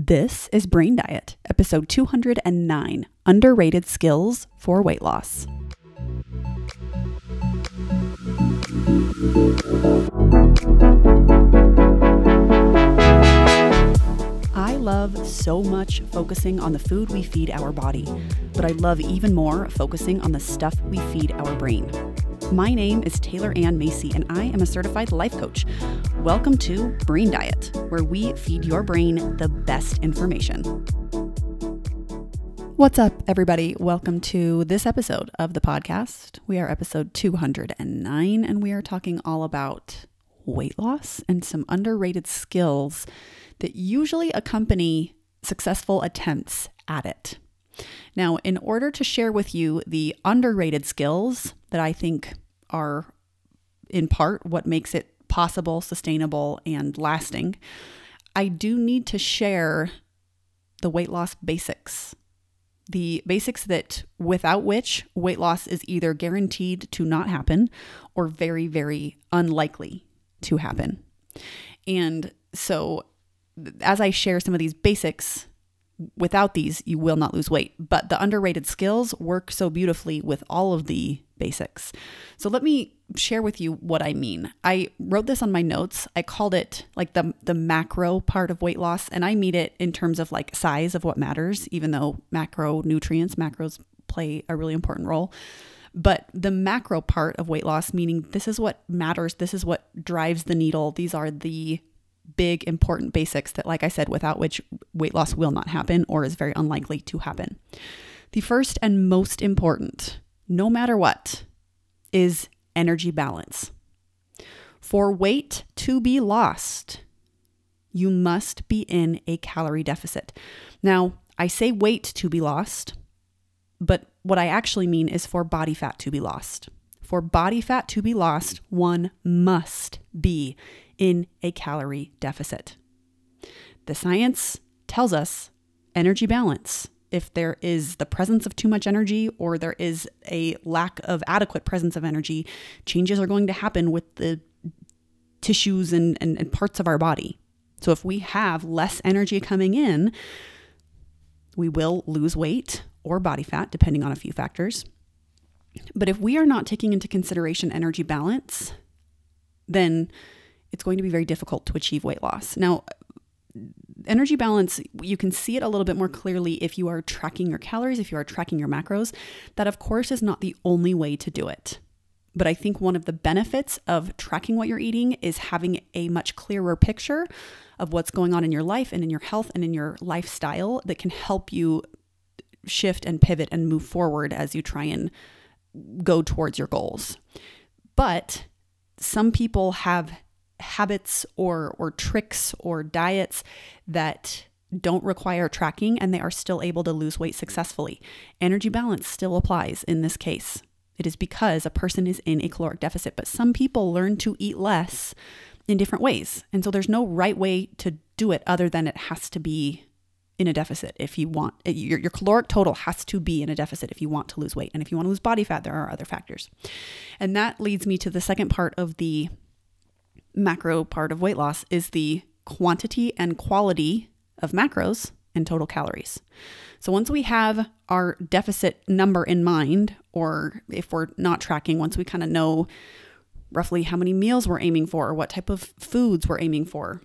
This is Brain Diet, episode 209 Underrated Skills for Weight Loss. I love so much focusing on the food we feed our body, but I love even more focusing on the stuff we feed our brain. My name is Taylor Ann Macey, and I am a certified life coach. Welcome to Brain Diet, where we feed your brain the best information. What's up, everybody? Welcome to this episode of the podcast. We are episode 209, and we are talking all about weight loss and some underrated skills that usually accompany successful attempts at it. Now, in order to share with you the underrated skills that I think are in part what makes it possible, sustainable, and lasting, I do need to share the weight loss basics. The basics that without which weight loss is either guaranteed to not happen or very, very unlikely to happen. And so, as I share some of these basics, without these, you will not lose weight. But the underrated skills work so beautifully with all of the basics. So let me share with you what I mean. I wrote this on my notes. I called it like the the macro part of weight loss and I mean it in terms of like size of what matters even though macronutrients, macros play a really important role. But the macro part of weight loss meaning this is what matters, this is what drives the needle. These are the big important basics that like I said without which weight loss will not happen or is very unlikely to happen. The first and most important no matter what, is energy balance. For weight to be lost, you must be in a calorie deficit. Now, I say weight to be lost, but what I actually mean is for body fat to be lost. For body fat to be lost, one must be in a calorie deficit. The science tells us energy balance if there is the presence of too much energy or there is a lack of adequate presence of energy, changes are going to happen with the tissues and, and, and, parts of our body. So if we have less energy coming in, we will lose weight or body fat, depending on a few factors. But if we are not taking into consideration energy balance, then it's going to be very difficult to achieve weight loss. Now, energy balance, you can see it a little bit more clearly if you are tracking your calories, if you are tracking your macros. That, of course, is not the only way to do it. But I think one of the benefits of tracking what you're eating is having a much clearer picture of what's going on in your life and in your health and in your lifestyle that can help you shift and pivot and move forward as you try and go towards your goals. But some people have habits or or tricks or diets that don't require tracking and they are still able to lose weight successfully. Energy balance still applies in this case. It is because a person is in a caloric deficit, but some people learn to eat less in different ways. And so there's no right way to do it other than it has to be in a deficit if you want your, your caloric total has to be in a deficit if you want to lose weight and if you want to lose body fat there are other factors and that leads me to the second part of the macro part of weight loss is the quantity and quality of macros and total calories. So once we have our deficit number in mind, or if we're not tracking, once we kind of know roughly how many meals we're aiming for, or what type of foods we're aiming for,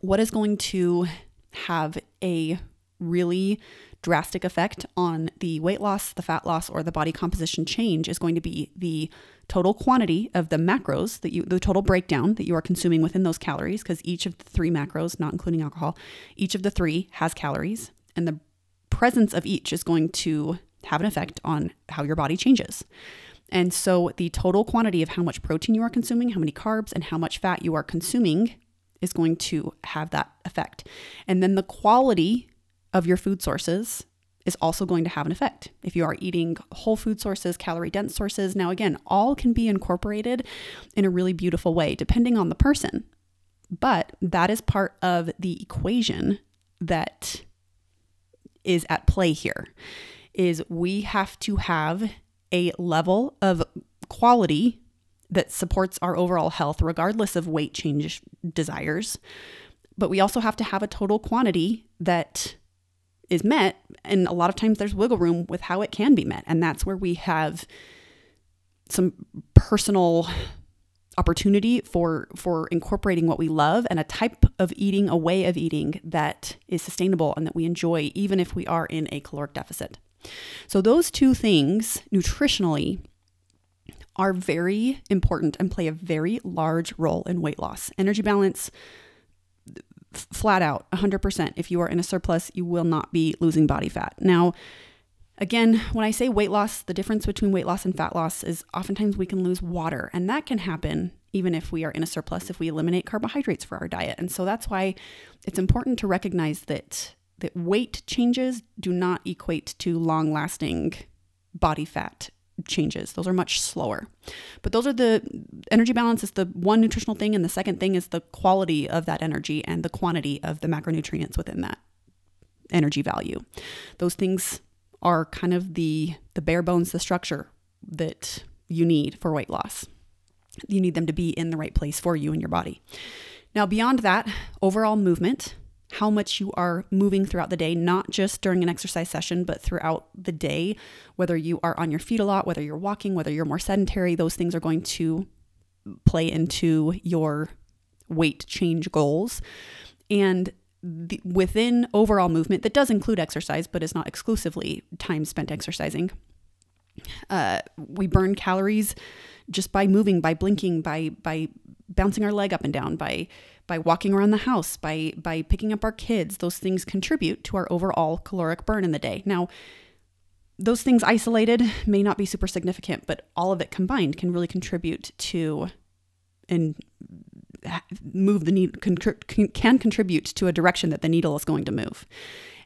what is going to have a really drastic effect on the weight loss, the fat loss, or the body composition change is going to be the total quantity of the macros that you, the total breakdown that you are consuming within those calories, because each of the three macros, not including alcohol, each of the three has calories, and the presence of each is going to have an effect on how your body changes. And so the total quantity of how much protein you are consuming, how many carbs, and how much fat you are consuming is going to have that effect. And then the quality of your food sources is also going to have an effect. If you are eating whole food sources, calorie dense sources, now again, all can be incorporated in a really beautiful way depending on the person. But that is part of the equation that is at play here is we have to have a level of quality that supports our overall health regardless of weight change desires but we also have to have a total quantity that is met. And a lot of times there's wiggle room with how it can be met. And that's where we have some personal opportunity for for incorporating what we love and a type of eating a way of eating that is sustainable and that we enjoy even if we are in a caloric deficit so those two things nutritionally are very important and play a very large role in weight loss energy balance flat out 100% if you are in a surplus you will not be losing body fat now Again, when I say weight loss, the difference between weight loss and fat loss is oftentimes we can lose water, and that can happen even if we are in a surplus if we eliminate carbohydrates for our diet. And so that's why it's important to recognize that that weight changes do not equate to long-lasting body fat changes. Those are much slower. But those are the energy balance is the one nutritional thing and the second thing is the quality of that energy and the quantity of the macronutrients within that energy value. Those things are kind of the the bare bones, the structure that you need for weight loss. You need them to be in the right place for you and your body. Now, beyond that, overall movement, how much you are moving throughout the day, not just during an exercise session, but throughout the day, whether you are on your feet a lot, whether you're walking, whether you're more sedentary, those things are going to play into your weight change goals. And the, within overall movement that does include exercise, but is not exclusively time spent exercising. Uh, we burn calories just by moving, by blinking, by by bouncing our leg up and down, by by walking around the house, by by picking up our kids. Those things contribute to our overall caloric burn in the day. Now, those things isolated may not be super significant, but all of it combined can really contribute to and move the needle can, contribute to a direction that the needle is going to move.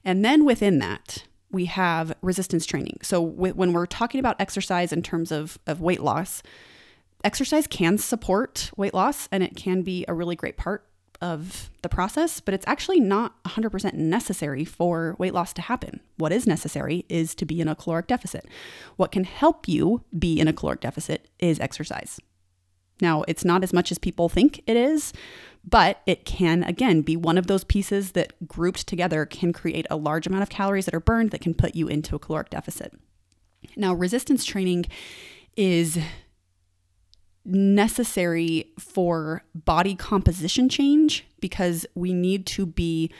And then within that, we have resistance training. So when we're talking about exercise in terms of, of weight loss, exercise can support weight loss and it can be a really great part of the process, but it's actually not 100% necessary for weight loss to happen. What is necessary is to be in a caloric deficit. What can help you be in a caloric deficit is exercise. Now, it's not as much as people think it is, but it can, again, be one of those pieces that grouped together can create a large amount of calories that are burned that can put you into a caloric deficit. Now, resistance training is necessary for body composition change because we need to be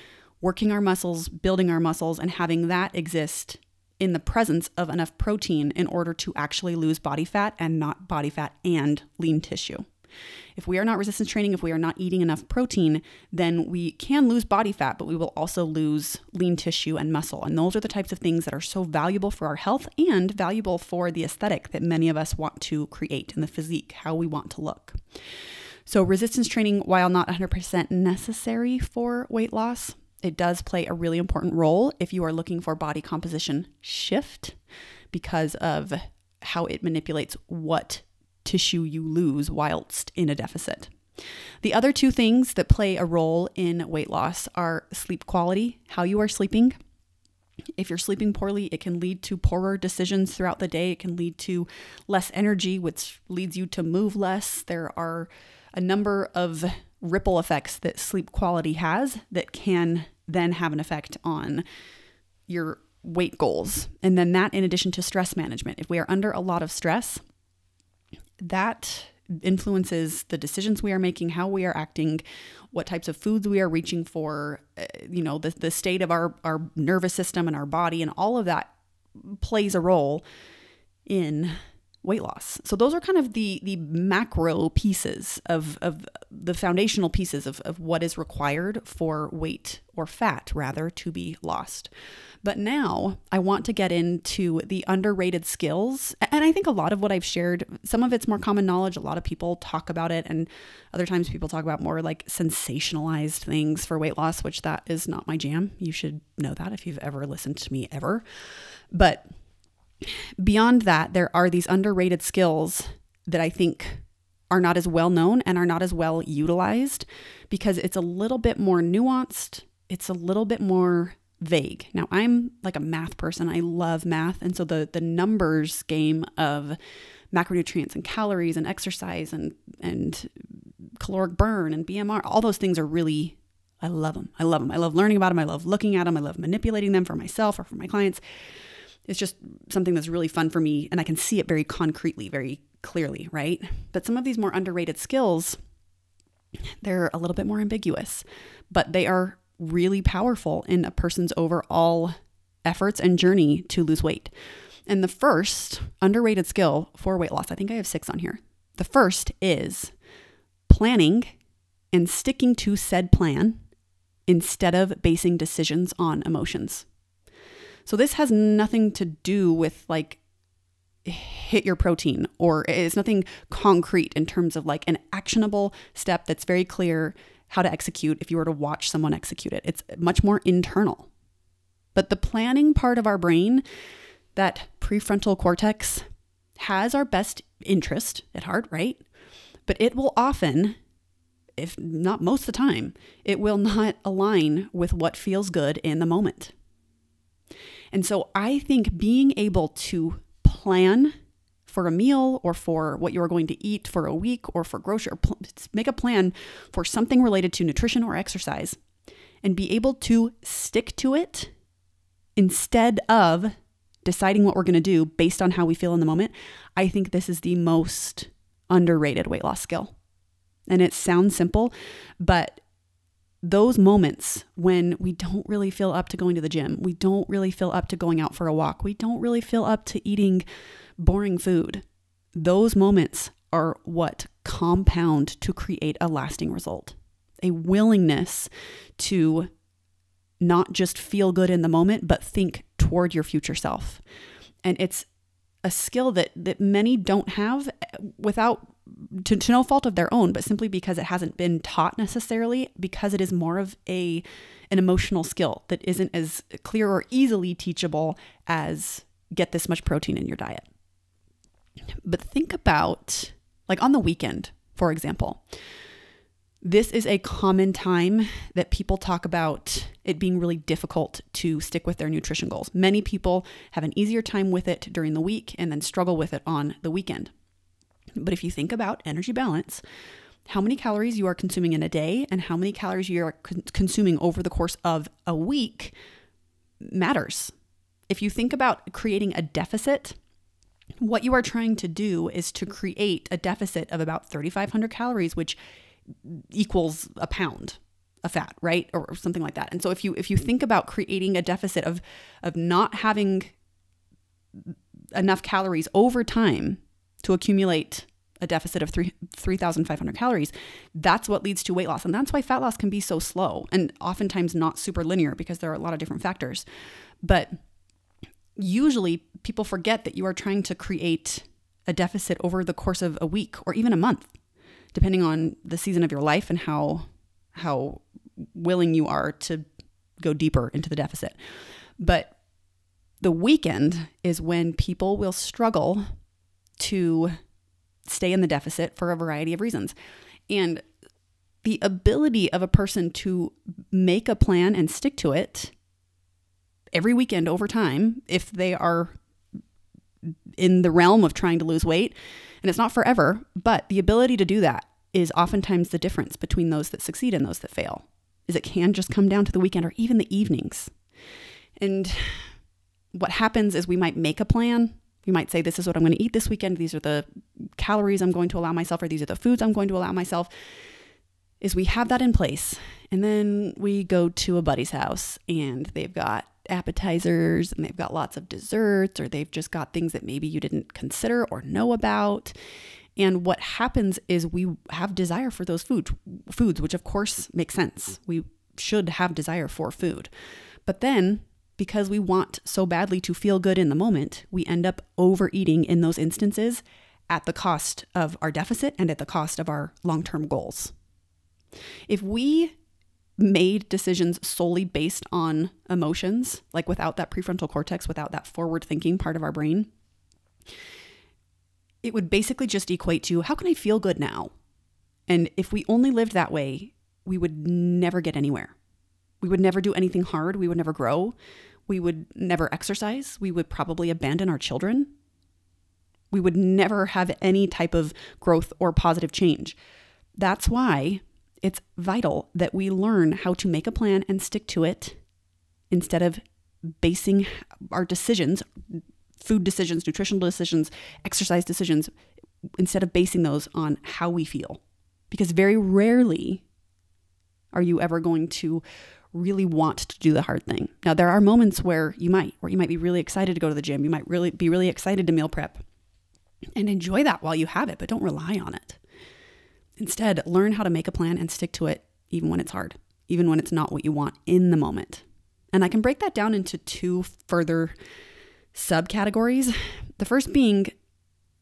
working our muscles, building our muscles, and having that exist in the presence of enough protein in order to actually lose body fat and not body fat and lean tissue. If we are not resistance training, if we are not eating enough protein, then we can lose body fat, but we will also lose lean tissue and muscle. And those are the types of things that are so valuable for our health and valuable for the aesthetic that many of us want to create in the physique, how we want to look. So, resistance training, while not 100% necessary for weight loss, it does play a really important role if you are looking for body composition shift because of how it manipulates what tissue you lose whilst in a deficit. The other two things that play a role in weight loss are sleep quality, how you are sleeping. If you're sleeping poorly, it can lead to poorer decisions throughout the day. It can lead to less energy, which leads you to move less. There are a number of ripple effects that sleep quality has that can then have an effect on your weight goals. And then that in addition to stress management. If we are under a lot of stress, that influences the decisions we are making, how we are acting, what types of foods we are reaching for, uh, you know, the, the state of our, our nervous system and our body, and all of that plays a role in weight loss. So those are kind of the the macro pieces of, of the foundational pieces of, of what is required for weight or fat rather to be lost. But now I want to get into the underrated skills. And I think a lot of what I've shared, some of it's more common knowledge. A lot of people talk about it, and other times people talk about more like sensationalized things for weight loss, which that is not my jam. You should know that if you've ever listened to me ever. But beyond that, there are these underrated skills that I think are not as well known and are not as well utilized because it's a little bit more nuanced, it's a little bit more vague. Now, I'm like a math person. I love math, and so the the numbers game of macronutrients and calories and exercise and and caloric burn and BMR, all those things are really I love them. I love them. I love learning about them. I love looking at them. I love manipulating them for myself or for my clients. It's just something that's really fun for me and I can see it very concretely, very clearly, right? But some of these more underrated skills, they're a little bit more ambiguous, but they are really powerful in a person's overall efforts and journey to lose weight. And the first underrated skill for weight loss, I think I have six on here. The first is planning and sticking to said plan instead of basing decisions on emotions. So this has nothing to do with like hit your protein or it's nothing concrete in terms of like an actionable step that's very clear how to execute if you were to watch someone execute it. It's much more internal. But the planning part of our brain, that prefrontal cortex, has our best interest at heart, right? But it will often, if not most of the time, it will not align with what feels good in the moment. And so I think being able to plan for a meal or for what you are going to eat for a week or for grocery, make a plan for something related to nutrition or exercise and be able to stick to it instead of deciding what we're going to do based on how we feel in the moment. I think this is the most underrated weight loss skill. And it sounds simple, but those moments when we don't really feel up to going to the gym, we don't really feel up to going out for a walk, we don't really feel up to eating boring food, those moments are what compound to create a lasting result. A willingness to not just feel good in the moment, but think toward your future self. And it's a skill that that many don't have eh, without to, to no fault of their own, but simply because it hasn't been taught necessarily, because it is more of a an emotional skill that isn't as clear or easily teachable as get this much protein in your diet. But think about like on the weekend, for example. This is a common time that people talk about it being really difficult to stick with their nutrition goals. Many people have an easier time with it during the week and then struggle with it on the weekend. But if you think about energy balance, how many calories you are consuming in a day and how many calories you are con- consuming over the course of a week matters. If you think about creating a deficit, what you are trying to do is to create a deficit of about 3,500 calories, which equals a pound of fat, right? Or, something like that. And so if you if you think about creating a deficit of of not having enough calories over time to accumulate a deficit of 3 3,500 calories, that's what leads to weight loss. And that's why fat loss can be so slow and oftentimes not super linear because there are a lot of different factors. But usually people forget that you are trying to create a deficit over the course of a week or even a month depending on the season of your life and how how willing you are to go deeper into the deficit. But the weekend is when people will struggle to stay in the deficit for a variety of reasons. And the ability of a person to make a plan and stick to it every weekend over time, if they are in the realm of trying to lose weight, and it's not forever, but the ability to do that is oftentimes the difference between those that succeed and those that fail. Is it can just come down to the weekend or even the evenings. And what happens is we might make a plan. We might say, This is what I'm going to eat this weekend. These are the calories I'm going to allow myself, or these are the foods I'm going to allow myself. Is we have that in place. And then we go to a buddy's house and they've got appetizers and they've got lots of desserts, or they've just got things that maybe you didn't consider or know about. And what happens is we have desire for those food, foods, which of course makes sense. We should have desire for food. But then because we want so badly to feel good in the moment, we end up overeating in those instances at the cost of our deficit and at the cost of our long term goals. If we made decisions solely based on emotions, like without that prefrontal cortex, without that forward thinking part of our brain, it would basically just equate to how can I feel good now? And if we only lived that way, we would never get anywhere. We would never do anything hard. We would never grow. We would never exercise. We would probably abandon our children. We would never have any type of growth or positive change. That's why it's vital that we learn how to make a plan and stick to it instead of basing our decisions, food decisions, nutritional decisions, exercise decisions, instead of basing those on how we feel. Because very rarely are you ever going to really want to do the hard thing. Now there are moments where you might where you might be really excited to go to the gym. You might really be really excited to meal prep. And enjoy that while you have it, but don't rely on it. Instead, learn how to make a plan and stick to it even when it's hard, even when it's not what you want in the moment. And I can break that down into two further subcategories. The first being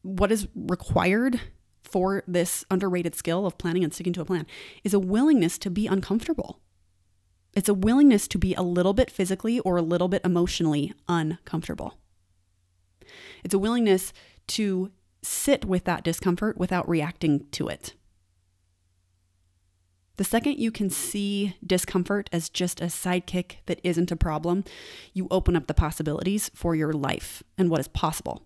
what is required for this underrated skill of planning and sticking to a plan is a willingness to be uncomfortable. It's a willingness to be a little bit physically or a little bit emotionally uncomfortable. It's a willingness to sit with that discomfort without reacting to it. The second you can see discomfort as just a sidekick that isn't a problem, you open up the possibilities for your life and what is possible.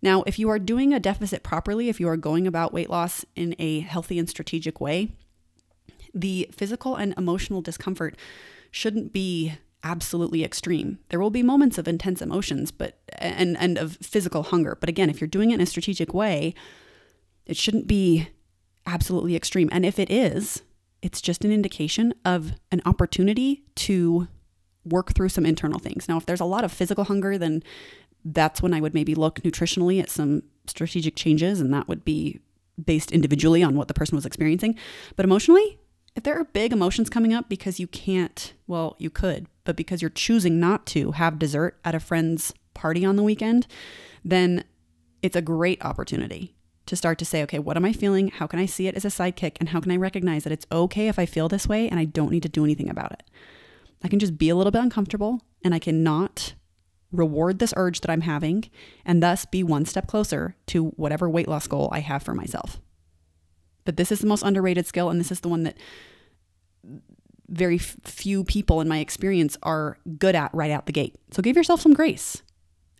Now, if you are doing a deficit properly, if you are going about weight loss in a healthy and strategic way, the physical and emotional discomfort shouldn't be absolutely extreme. There will be moments of intense emotions, but and and of physical hunger. But again, if you're doing it in a strategic way, it shouldn't be absolutely extreme. And if it is, it's just an indication of an opportunity to work through some internal things. Now, if there's a lot of physical hunger, then that's when I would maybe look nutritionally at some strategic changes, and that would be based individually on what the person was experiencing. But emotionally, if there are big emotions coming up because you can't, well, you could, but because you're choosing not to have dessert at a friend's party on the weekend, then it's a great opportunity to start to say, okay, what am I feeling? How can I see it as a sidekick? And how can I recognize that it's okay if I feel this way and I don't need to do anything about it? I can just be a little bit uncomfortable and I cannot reward this urge that I'm having and thus be one step closer to whatever weight loss goal I have for myself. But this is the most underrated skill and this is the one that very few people in my experience are good at right out the gate. So give yourself some grace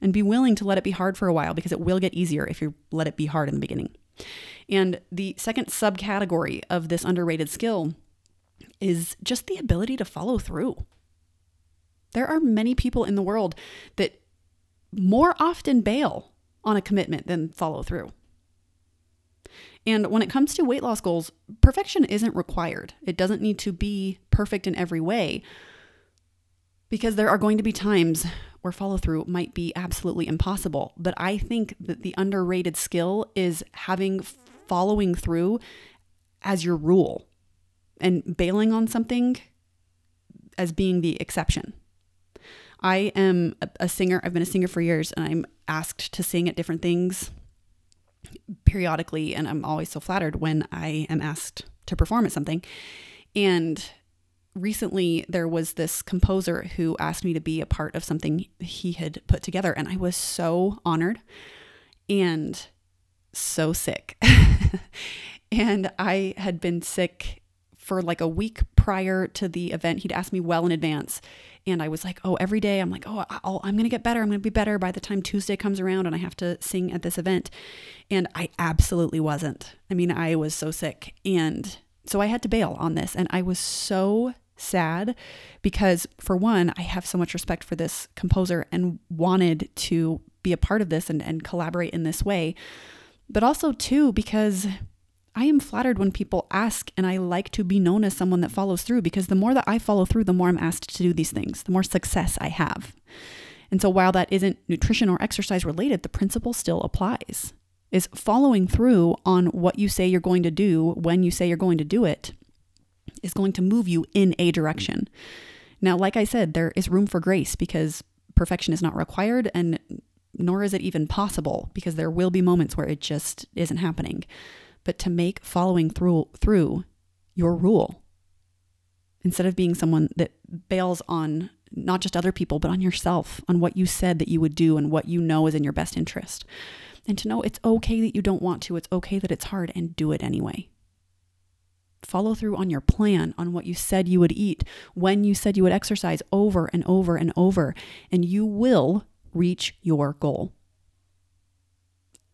and be willing to let it be hard for a while because it will get easier if you let it be hard in the beginning. And the second subcategory of this underrated skill is just the ability to follow through. There are many people in the world that more often bail on a commitment than follow through. And when it comes to weight loss goals, perfection isn't required. It doesn't need to be perfect in every way because there are going to be times where follow through might be absolutely impossible. But I think that the underrated skill is having following through as your rule and bailing on something as being the exception. I am a singer, I've been a singer for years, and I'm asked to sing at different things periodically, and I'm always so flattered when I am asked to perform at something. And recently there was this composer who asked me to be a part of something he had put together and I was so honored and so sick. and I had been sick for like a week prior to the event. He'd asked me well in advance. And I was like, oh, every day I'm like, oh, i am going to get better. I'm going to be better by the time Tuesday comes around and I have to sing at this event. And I absolutely wasn't. I mean, I was so sick. And so I had to bail on this. And I was so sad because, for one, I have so much respect for this composer and wanted to be a part of this and, and collaborate in this way. But also, too, because I am flattered when people ask, and I like to be known as someone that follows through because the more that I follow through, the more I'm asked to do these things, the more success I have. And so, while that isn't nutrition or exercise related, the principle still applies. Is following through on what you say you're going to do when you say you're going to do it is going to move you in a direction. Now, like I said, there is room for grace because perfection is not required and nor is it even possible because there will be moments where it just isn't happening. But to make following through through your rule instead of being someone that bails on not just other people but on yourself, on what you said that you would do and what you know is in your best interest. And to know it's okay that you don't want to, it's okay that it's hard and do it anyway. Follow through on your plan, on what you said you would eat, when you said you would exercise over and over and over, and you will reach your goal.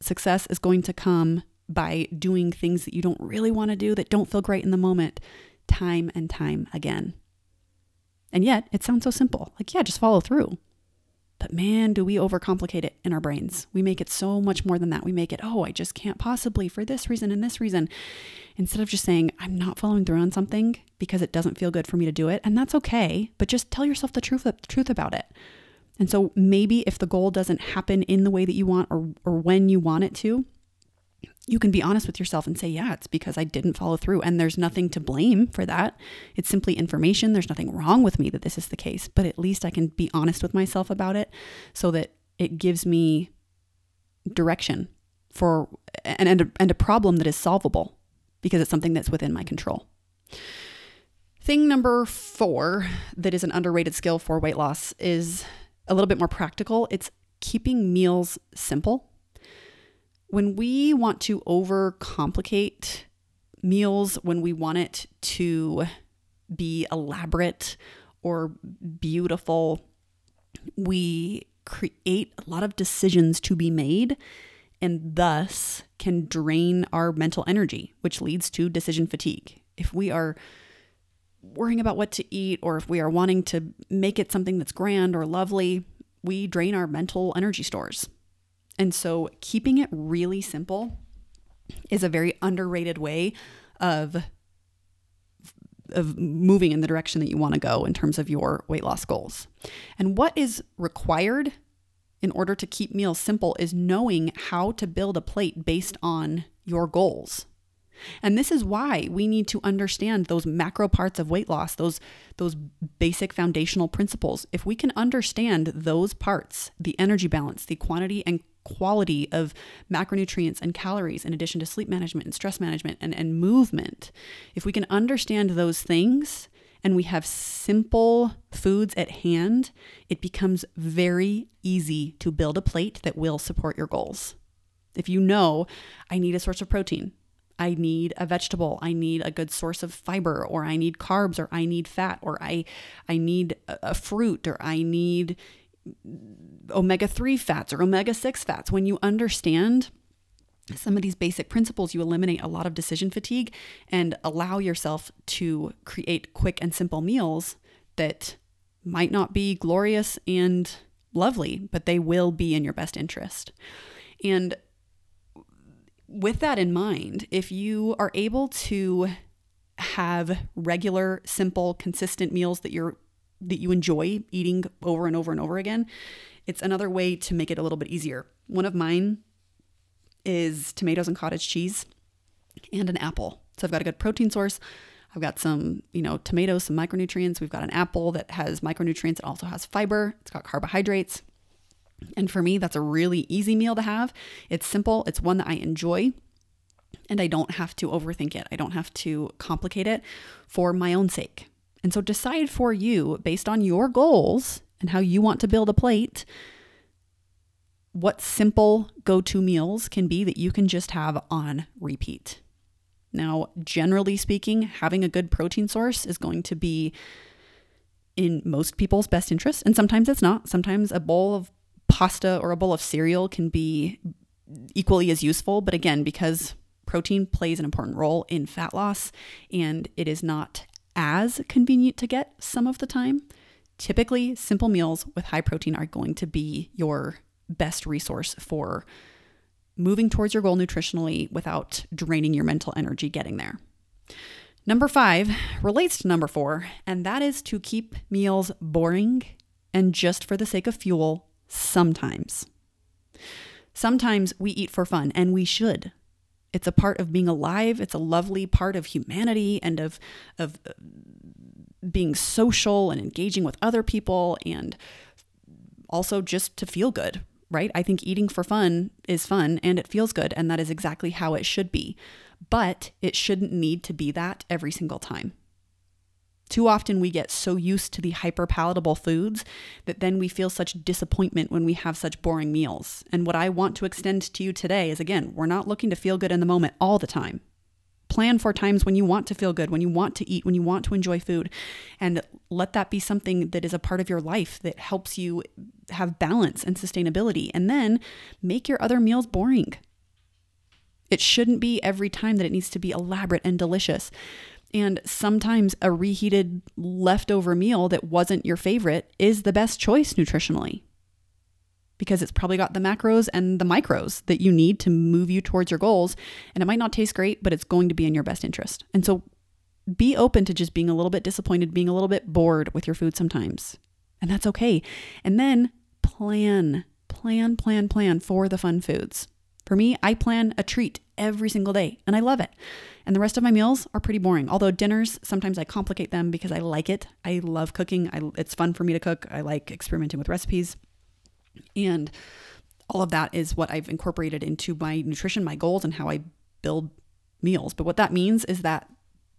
Success is going to come by doing things that you don't really want to do, that don't feel great in the moment, time and time again. And yet, it sounds so simple. Like, yeah, just follow through. But man, do we overcomplicate it in our brains. We make it so much more than that. We make it, oh, I just can't possibly for this reason and this reason. Instead of just saying, I'm not following through on something because it doesn't feel good for me to do it. And that's okay. But just tell yourself the truth, the truth about it. And so maybe if the goal doesn't happen in the way that you want or, or when you want it to, you can be honest with yourself and say, yeah, it's because I didn't follow through. And there's nothing to blame for that. It's simply information. There's nothing wrong with me that this is the case, but at least I can be honest with myself about it so that it gives me direction for and, and, a, and a problem that is solvable because it's something that's within my control. Thing number four that is an underrated skill for weight loss is a little bit more practical. It's keeping meals simple when we want to overcomplicate meals, when we want it to be elaborate or beautiful, we create a lot of decisions to be made and thus can drain our mental energy, which leads to decision fatigue. If we are worrying about what to eat or if we are wanting to make it something that's grand or lovely, we drain our mental energy stores. And so keeping it really simple is a very underrated way of of moving in the direction that you want to go in terms of your weight loss goals. And what is required in order to keep meals simple is knowing how to build a plate based on your goals. And this is why we need to understand those macro parts of weight loss, those those basic foundational principles. If we can understand those parts, the energy balance, the quantity and quality of macronutrients and calories in addition to sleep management and stress management and, and movement, if we can understand those things and we have simple foods at hand, it becomes very easy to build a plate that will support your goals. If you know, I need a source of protein, I need a vegetable, I need a good source of fiber, or I need carbs, or I need fat, or I I need a fruit, or I need omega 3 fats or omega 6 fats. When you understand some of these basic principles, you eliminate a lot of decision fatigue and allow yourself to create quick and simple meals that might not be glorious and lovely, but they will be in your best interest. And with that in mind, if you are able to have regular, simple, consistent meals that you're that you enjoy eating over and over and over again, it's another way to make it a little bit easier. One of mine is tomatoes and cottage cheese and an apple. So I've got a good protein source. I've got some, you know, tomatoes, some micronutrients. We've got an apple that has micronutrients. It also has fiber. It's got carbohydrates. And for me, that's a really easy meal to have. It's simple, it's one that I enjoy, and I don't have to overthink it. I don't have to complicate it for my own sake. And so decide for you, based on your goals and how you want to build a plate, what simple go to meals can be that you can just have on repeat. Now, generally speaking, having a good protein source is going to be in most people's best interest, and sometimes it's not. Sometimes a bowl of pasta or a bowl of cereal can be equally as useful, but again, because protein plays an important role in fat loss and it is not as convenient to get some of the time, typically simple meals with high protein are going to be your best resource for moving towards your goal nutritionally without draining your mental energy getting there. Number five relates to number four, and that is to keep meals boring and just for the sake of fuel sometimes. Sometimes we eat for fun, and we should. It's a part of being alive. It's a lovely part of humanity and of of uh, being social and engaging with other people and also just to feel good, right? I think eating for fun is fun and it feels good and that is exactly how it should be. But it shouldn't need to be that every single time. Too often we get so used to the hyper palatable foods that then we feel such disappointment when we have such boring meals. And what I want to extend to you today is again, we're not looking to feel good in the moment all the time. Plan for times when you want to feel good, when you want to eat, when you want to enjoy food, and let that be something that is a part of your life that helps you have balance and sustainability. And then make your other meals boring It shouldn't be every time that it needs to be elaborate and delicious. And sometimes a reheated leftover meal that wasn't your favorite is the best choice nutritionally because it's probably got the macros and the micros that you need to move you towards your goals. And it might not taste great, but it's going to be in your best interest. And so be open to just being a little bit disappointed, being a little bit bored with your food sometimes. And that's okay. And then plan, plan, plan, plan for the fun foods. For me, I plan a treat every single day and I love it. And the rest of my meals are pretty boring. Although dinners, sometimes I complicate them because I like it. I love cooking. I, it's fun for me to cook. I like experimenting with recipes. And all of that is what I've incorporated into my nutrition, my goals, and how I build meals. But what that means is that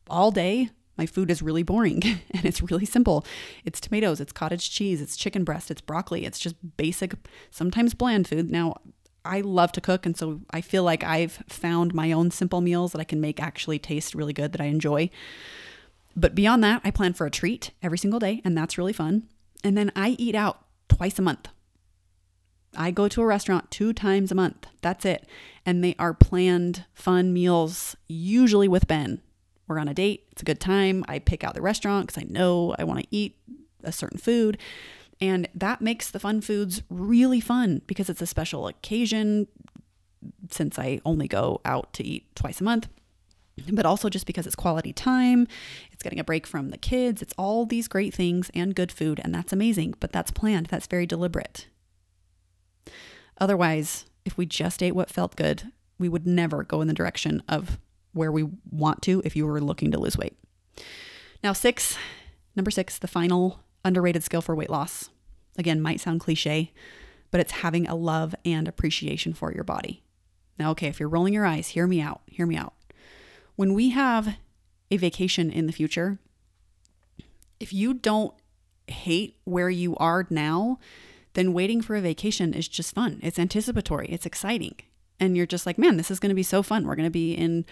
all day, my food is really boring and it's really simple. It's tomatoes, it's cottage cheese, it's chicken breast, it's broccoli, it's just basic, sometimes bland food. Now, I love to cook, and so I feel like I've found my own simple meals that I can make actually taste really good that I enjoy. But beyond that, I plan for a treat every single day, and that's really fun. And then I eat out twice a month. I go to a restaurant two times a month. That's it. And they are planned, fun meals, usually with Ben. We're on a date. It's a good time. I pick out the restaurant because I know I want to eat a certain food. And that makes the fun foods really fun because it's a special occasion since I only go out to eat twice a month. But also just because it's quality time, it's getting a break from the kids, it's all these great things and good food, and that's amazing. But that's planned, that's very deliberate. Otherwise, if we just ate what felt good, we would never go in the direction of where we want to if you were looking to lose weight. Now, six, number six, the final underrated skill for weight loss. Again, might sound cliche, but it's having a love and appreciation for your body. Now, okay, if you're rolling your eyes, hear me out. Hear me out. When we have a vacation in the future, if you don't hate where you are now, then waiting for a vacation is just fun. It's anticipatory, it's exciting. And you're just like, man, this is going to be so fun. We're going to be in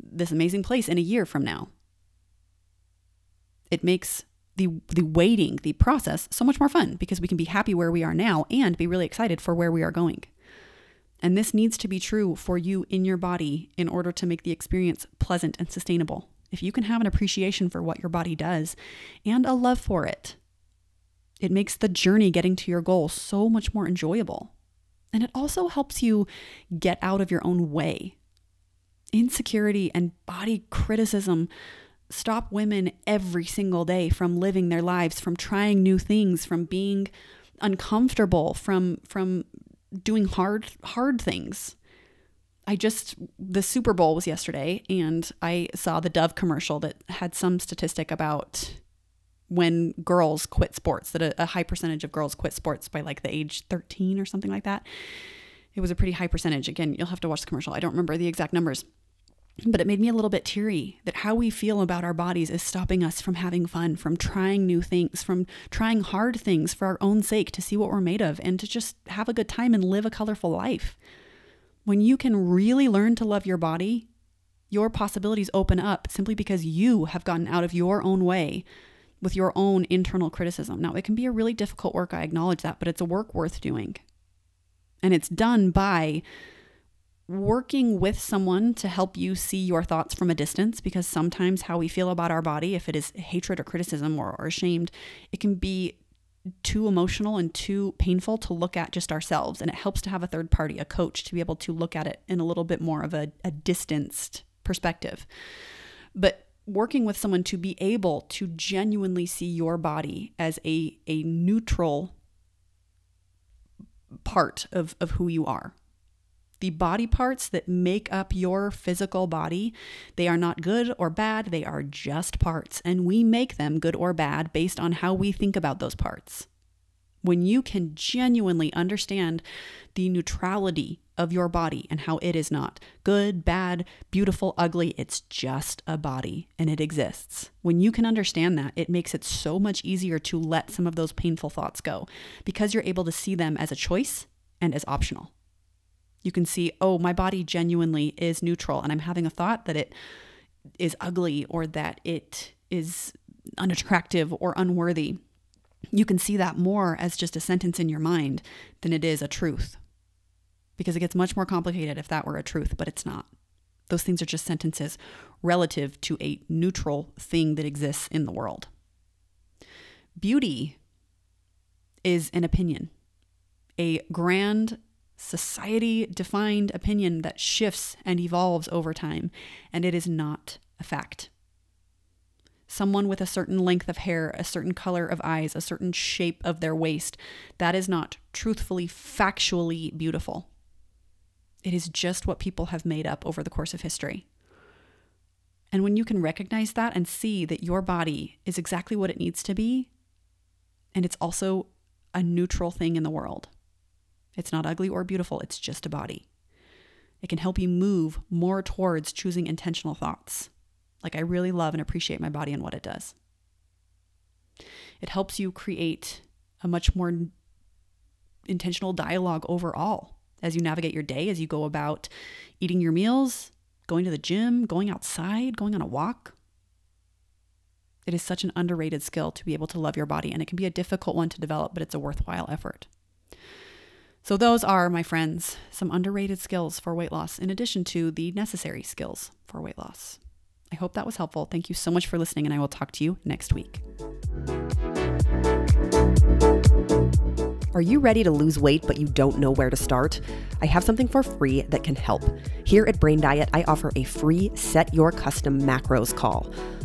this amazing place in a year from now. It makes the the waiting, the process so much more fun because we can be happy where we are now and be really excited for where we are going. And this needs to be true for you in your body in order to make the experience pleasant and sustainable. If you can have an appreciation for what your body does and a love for it, it makes the journey getting to your goal so much more enjoyable. And it also helps you get out of your own way. Insecurity and body criticism stop women every single day from living their lives, from trying new things, from being uncomfortable, from from doing hard hard things. I just the Super Bowl was yesterday and I saw the Dove commercial that had some statistic about when girls quit sports, that a, a, high percentage of girls quit sports by like the age 13 or something like that. It was a pretty high percentage. Again, you'll have to watch the commercial. I don't remember the exact numbers, but it made me a little bit teary that how we feel about our bodies is stopping us from having fun, from trying new things, from trying hard things for our own sake to see what we're made of and to just have a good time and live a colorful life. When you can really learn to love your body, your possibilities open up simply because you have gotten out of your own way with your own internal criticism. Now, it can be a really difficult work, I acknowledge that, but it's a work worth doing. And it's done by working with someone to help you see your thoughts from a distance because sometimes how we feel about our body, if it is hatred or criticism or, or ashamed, it can be too emotional and too painful to look at just ourselves. And it helps to have a third party, a coach, to be able to look at it in a little bit more of a, a distanced perspective. But working with someone to be able to genuinely see your body as a, a neutral part of, of who you are. The body parts that make up your physical body, they are not good or bad, they are just parts, and we make them good or bad based on how we think about those parts. When you can genuinely understand the neutrality of your body and how it is not good, bad, beautiful, ugly. It's just a body and it exists. When you can understand that, it makes it so much easier to let some of those painful thoughts go because you're able to see them as a choice and as optional. You can see, oh, my body genuinely is neutral and I'm having a thought that it is ugly or that it is unattractive or unworthy. You can see that more as just a sentence in your mind than it is a truth because it gets much more complicated if that were a truth, but it's not. Those things are just sentences relative to a neutral thing that exists in the world. Beauty is an opinion, a grand society defined opinion that shifts and evolves over time, and it is not a fact. Someone with a certain length of hair, a certain color of eyes, a certain shape of their waist, that is not truthfully, factually beautiful. It is just what people have made up over the course of history. And when you can recognize that and see that your body is exactly what it needs to be, and it's also a neutral thing in the world, it's not ugly or beautiful, it's just a body. It can help you move more towards choosing intentional thoughts. Like, I really love and appreciate my body and what it does. It helps you create a much more intentional dialogue overall as you navigate your day, as you go about eating your meals, going to the gym, going outside, going on a walk. It is such an underrated skill to be able to love your body, and it can be a difficult one to develop, but it's a worthwhile effort. So, those are, my friends, some underrated skills for weight loss, in addition to the necessary skills for weight loss. I hope that was helpful. Thank you so much for listening, and I will talk to you next week. Are you ready to lose weight but you don't know where to start? I have something for free that can help. Here at Brain Diet, I offer a free Set Your Custom Macros call.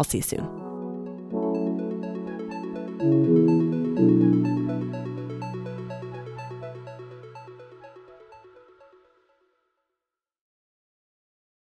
I'll see you soon.